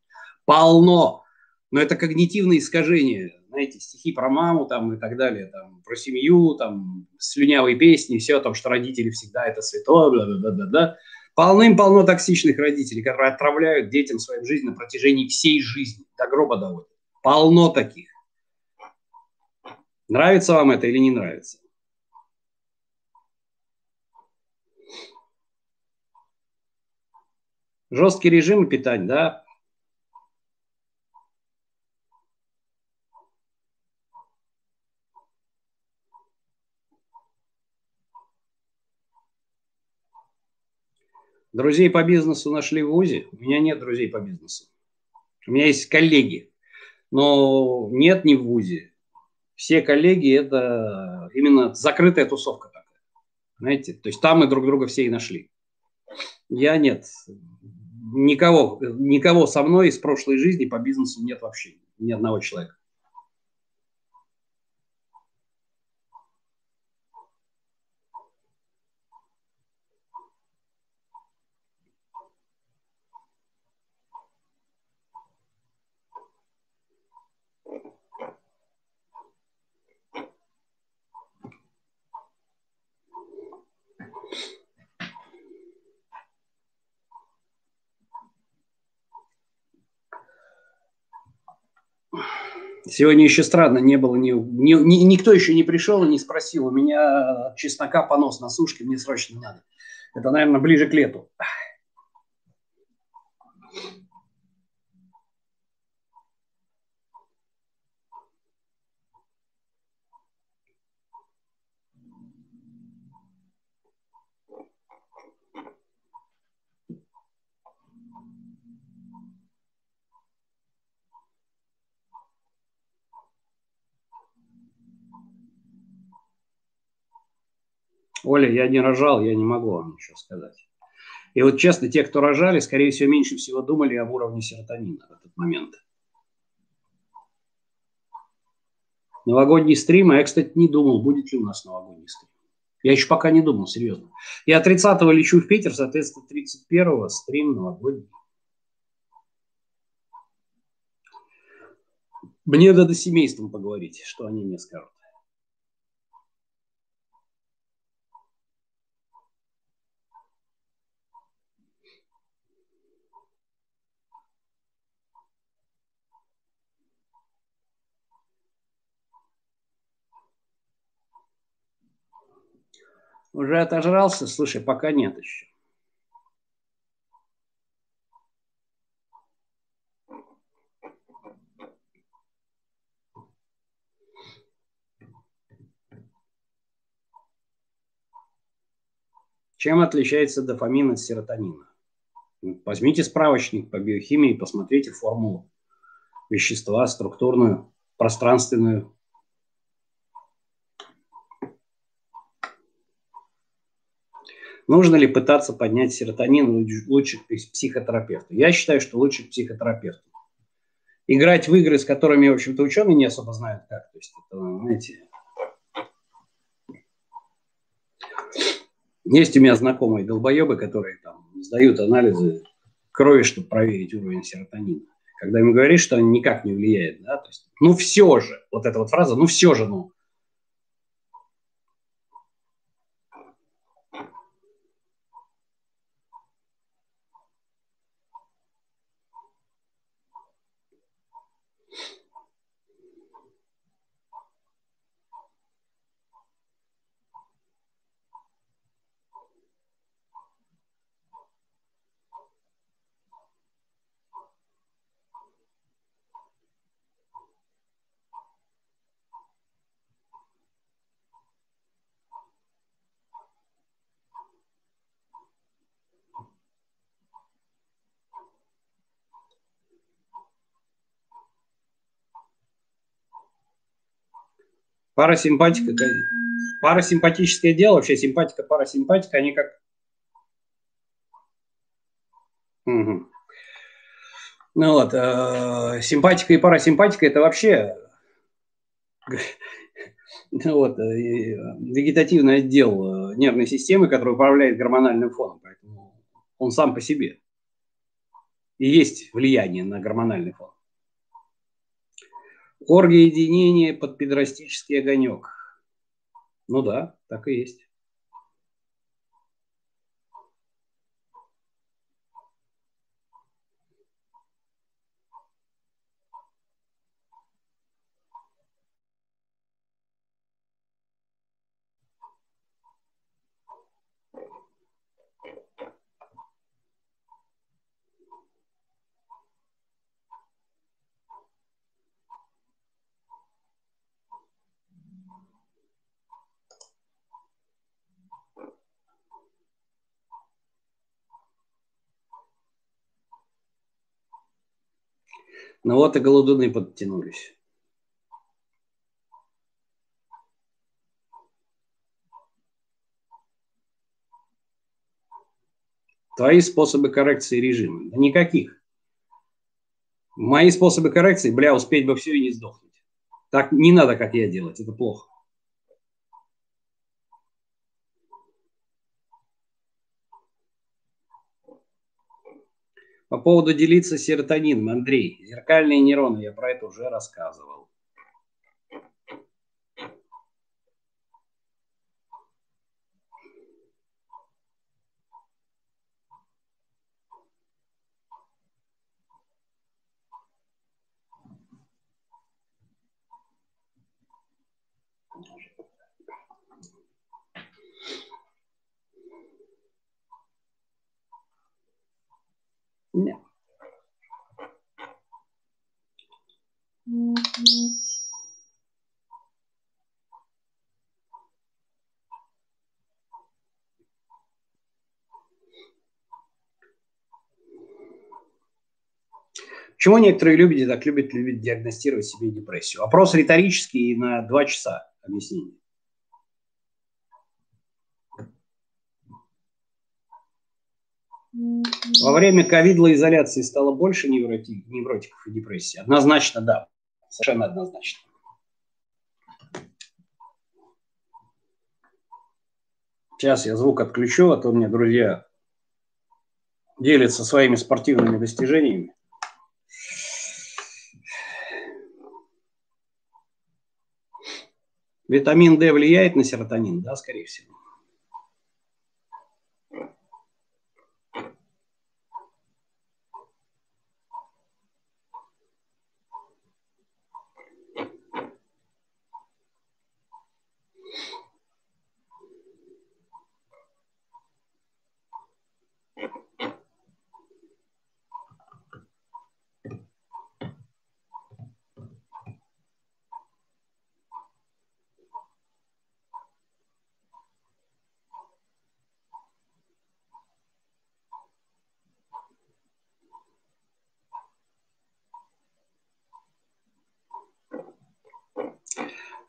Полно. Но это когнитивные искажения. Знаете, стихи про маму там и так далее, там, про семью, там, слюнявые песни, все о том, что родители всегда это святое, бла-бла-бла-бла. Полным-полно токсичных родителей, которые отравляют детям свою жизнь на протяжении всей жизни, до гроба доводят. Полно таких. Нравится вам это или не нравится? Жесткий режим питать, да? Друзей по бизнесу нашли в УЗИ. У меня нет друзей по бизнесу. У меня есть коллеги, но нет ни в ВУЗе. Все коллеги – это именно закрытая тусовка такая. Знаете, то есть там мы друг друга все и нашли. Я нет. Никого, никого со мной из прошлой жизни по бизнесу нет вообще. Ни одного человека. Сегодня еще странно, не было, ни, ни, ни, никто еще не пришел и не спросил, у меня чеснока понос на сушке, мне срочно надо. Это, наверное, ближе к лету. Оля, я не рожал, я не могу вам ничего сказать. И вот честно, те, кто рожали, скорее всего, меньше всего думали об уровне серотонина в этот момент. Новогодний стрим, а я, кстати, не думал, будет ли у нас новогодний стрим. Я еще пока не думал, серьезно. Я 30-го лечу в Питер, соответственно, 31-го стрим новогодний. Мне надо с семейством поговорить, что они мне скажут. Уже отожрался? Слушай, пока нет еще. Чем отличается дофамин от серотонина? Возьмите справочник по биохимии, посмотрите формулу вещества, структурную, пространственную, Нужно ли пытаться поднять серотонин лучше психотерапевту? Я считаю, что лучше психотерапевту. Играть в игры, с которыми, в общем-то, ученые не особо знают как. То есть, это, знаете, есть у меня знакомые долбоебы, которые там сдают анализы крови, чтобы проверить уровень серотонина. Когда им говоришь, что он никак не влияет, да, то есть, ну все же, вот эта вот фраза, ну все же, ну, Парасимпатика, парасимпатическое дело, вообще симпатика, парасимпатика, они как... Угу. Ну вот, э, симпатика и парасимпатика это вообще ну вот, э, вегетативный отдел э, нервной системы, который управляет гормональным фоном, поэтому он сам по себе. И есть влияние на гормональный фон. Оргия под педрастический огонек. Ну да, так и есть. Ну вот и голодуны подтянулись. Твои способы коррекции режима? Да никаких. Мои способы коррекции, бля, успеть бы все и не сдохнуть. Так не надо, как я делать, это плохо. По поводу делиться серотонином, Андрей, зеркальные нейроны, я про это уже рассказывал. Нет. Почему некоторые люди так любят, любят диагностировать себе депрессию? Вопрос риторический на два часа объяснения. Во время ковидной изоляции стало больше невроти, невротиков и депрессии? Однозначно, да. Совершенно однозначно. Сейчас я звук отключу, а то меня друзья делятся своими спортивными достижениями. Витамин D влияет на серотонин? Да, скорее всего.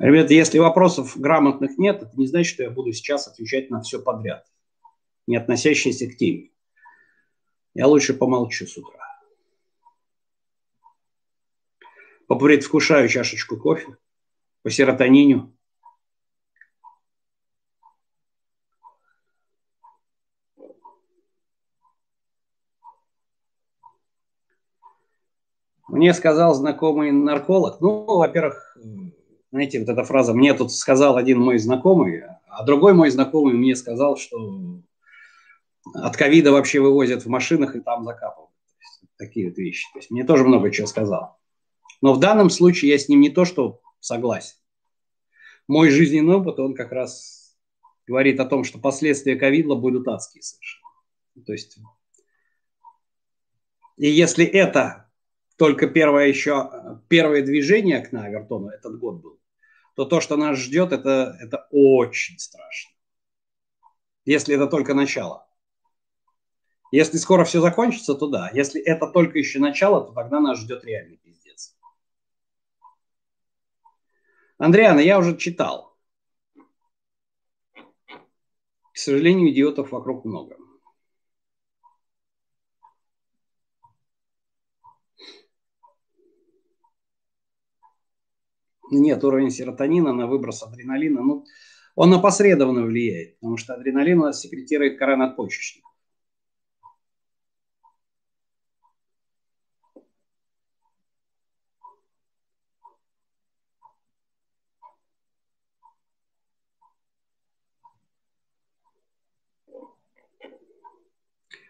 Ребята, если вопросов грамотных нет, это не значит, что я буду сейчас отвечать на все подряд, не относящиеся к теме. Я лучше помолчу с утра. Попредвкушаю чашечку кофе по серотониню. Мне сказал знакомый нарколог, ну, во-первых, знаете, вот эта фраза «мне тут сказал один мой знакомый», а другой мой знакомый мне сказал, что от ковида вообще вывозят в машинах и там закапывают. Такие вот вещи. То есть мне тоже много чего сказал. Но в данном случае я с ним не то, что согласен. Мой жизненный опыт, он как раз говорит о том, что последствия ковида будут адские совершенно. То есть, и если это только первое еще, первое движение к на Авертону этот год был, то то, что нас ждет, это, это очень страшно. Если это только начало. Если скоро все закончится, то да. Если это только еще начало, то тогда нас ждет реальный пиздец. Андриана, я уже читал. К сожалению, идиотов вокруг много. Нет уровня серотонина на выброс адреналина, ну, он опосредованно влияет, потому что адреналин у нас секретирует кора надпочечника.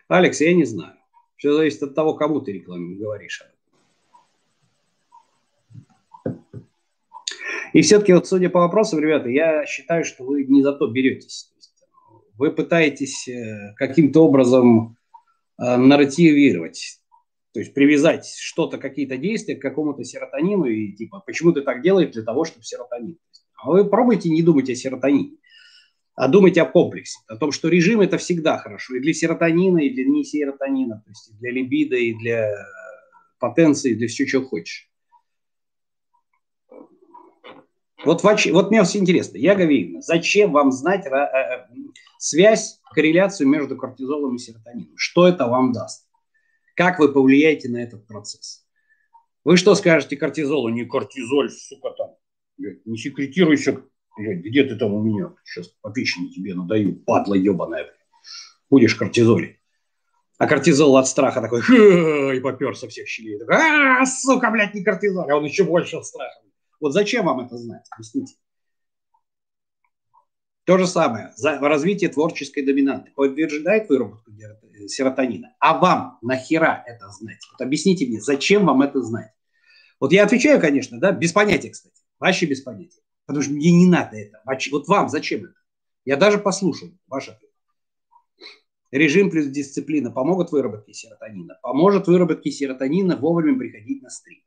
Алекс, я не знаю. Все зависит от того, кому ты рекламу говоришь. И все-таки вот судя по вопросам, ребята, я считаю, что вы не за то беретесь. Вы пытаетесь э, каким-то образом э, нарративировать, то есть привязать что-то, какие-то действия к какому-то серотонину и типа, почему ты так делаешь для того, чтобы серотонин. А вы пробуйте не думать о серотонине, а думать о комплексе, о том, что режим это всегда хорошо и для серотонина, и для не серотонина, то есть и для либидо, и для потенции для всего, чего хочешь. Вот, вот мне все интересно, Яга Вигна, зачем вам знать э, э, связь, корреляцию между кортизолом и серотонином? Что это вам даст? Как вы повлияете на этот процесс? Вы что скажете кортизолу? Не кортизоль, сука, там. Не секретируйся. Где ты там у меня? Сейчас по печени тебе надаю, падла ебаная. Будешь кортизоле. А кортизол от страха такой, и попер со всех щелей. Такой, а, сука, блядь, не кортизол. А он еще больше от страха. Вот зачем вам это знать? Объясните. То же самое. За развитие творческой доминанты подтверждает выработку серотонина. А вам нахера это знать? Вот объясните мне, зачем вам это знать? Вот я отвечаю, конечно, да, без понятия, кстати. Вообще без понятия. Потому что мне не надо это. Вот вам зачем это? Я даже послушал ваш ответ. Режим плюс дисциплина помогут выработке серотонина. Поможет выработке серотонина вовремя приходить на стрим.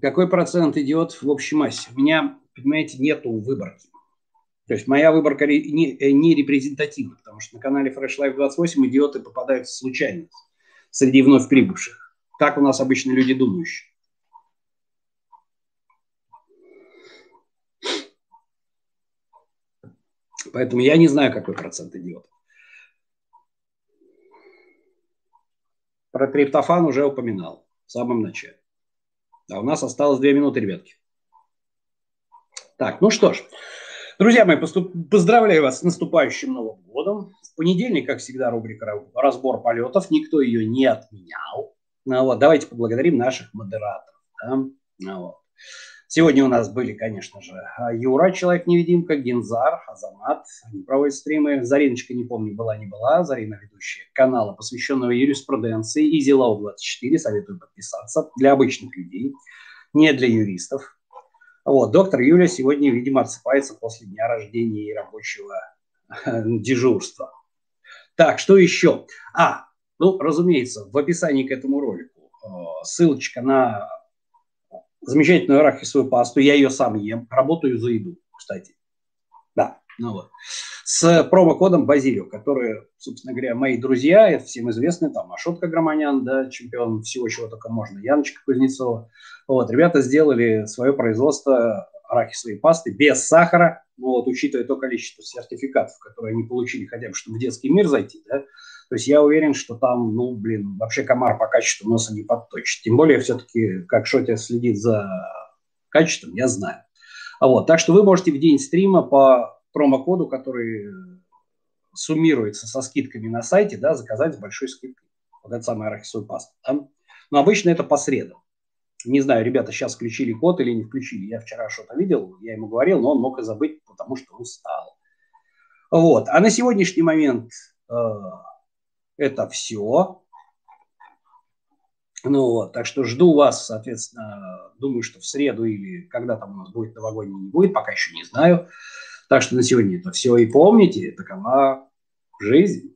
Какой процент идет в общей массе? У меня, понимаете, нету выборки. То есть моя выборка не, э, не репрезентативна, потому что на канале Fresh Life 28 идиоты попадаются случайно среди вновь прибывших. Так у нас обычно люди думающие. Поэтому я не знаю, какой процент идиотов. Про триптофан уже упоминал в самом начале. А у нас осталось две минуты, ребятки. Так, ну что ж. Друзья мои, поступ... поздравляю вас с наступающим Новым годом. В понедельник, как всегда, рубрика «Разбор полетов». Никто ее не отменял. Ну, вот, давайте поблагодарим наших модераторов. Да? Ну, вот. Сегодня у нас были, конечно же, Юра, Человек-невидимка, Гензар, Азамат. Они проводят стримы. Зариночка, не помню, была, не была. Зарина ведущая канала, посвященного юриспруденции. Easy Law 24. Советую подписаться. Для обычных людей, не для юристов. Вот, доктор Юля сегодня, видимо, отсыпается после дня рождения и рабочего дежурства. Так, что еще? А, ну, разумеется, в описании к этому ролику э, ссылочка на замечательную арахисовую пасту, я ее сам ем, работаю за еду, кстати. Да, ну вот. С промокодом Базилио, которые, собственно говоря, мои друзья, это всем известны, там Ашотка Громанян, да, чемпион всего, чего только можно, Яночка Кузнецова. Вот, ребята сделали свое производство арахисовой пасты без сахара, ну вот, учитывая то количество сертификатов, которые они получили, хотя бы, чтобы в детский мир зайти, да, то есть я уверен, что там, ну, блин, вообще комар по качеству носа не подточит. Тем более все-таки, как Шотя следит за качеством, я знаю. А вот, так что вы можете в день стрима по промокоду, который суммируется со скидками на сайте, да, заказать с большой скидкой. Вот это самая арахисовая паста. Да? Но обычно это по средам. Не знаю, ребята сейчас включили код или не включили. Я вчера что-то видел, я ему говорил, но он мог и забыть, потому что устал. Вот. А на сегодняшний момент э, это все. Ну вот, так что жду вас, соответственно, думаю, что в среду или когда там у нас будет новогодний, не будет, пока еще не знаю. Так что на сегодня это все. И помните, такова жизнь.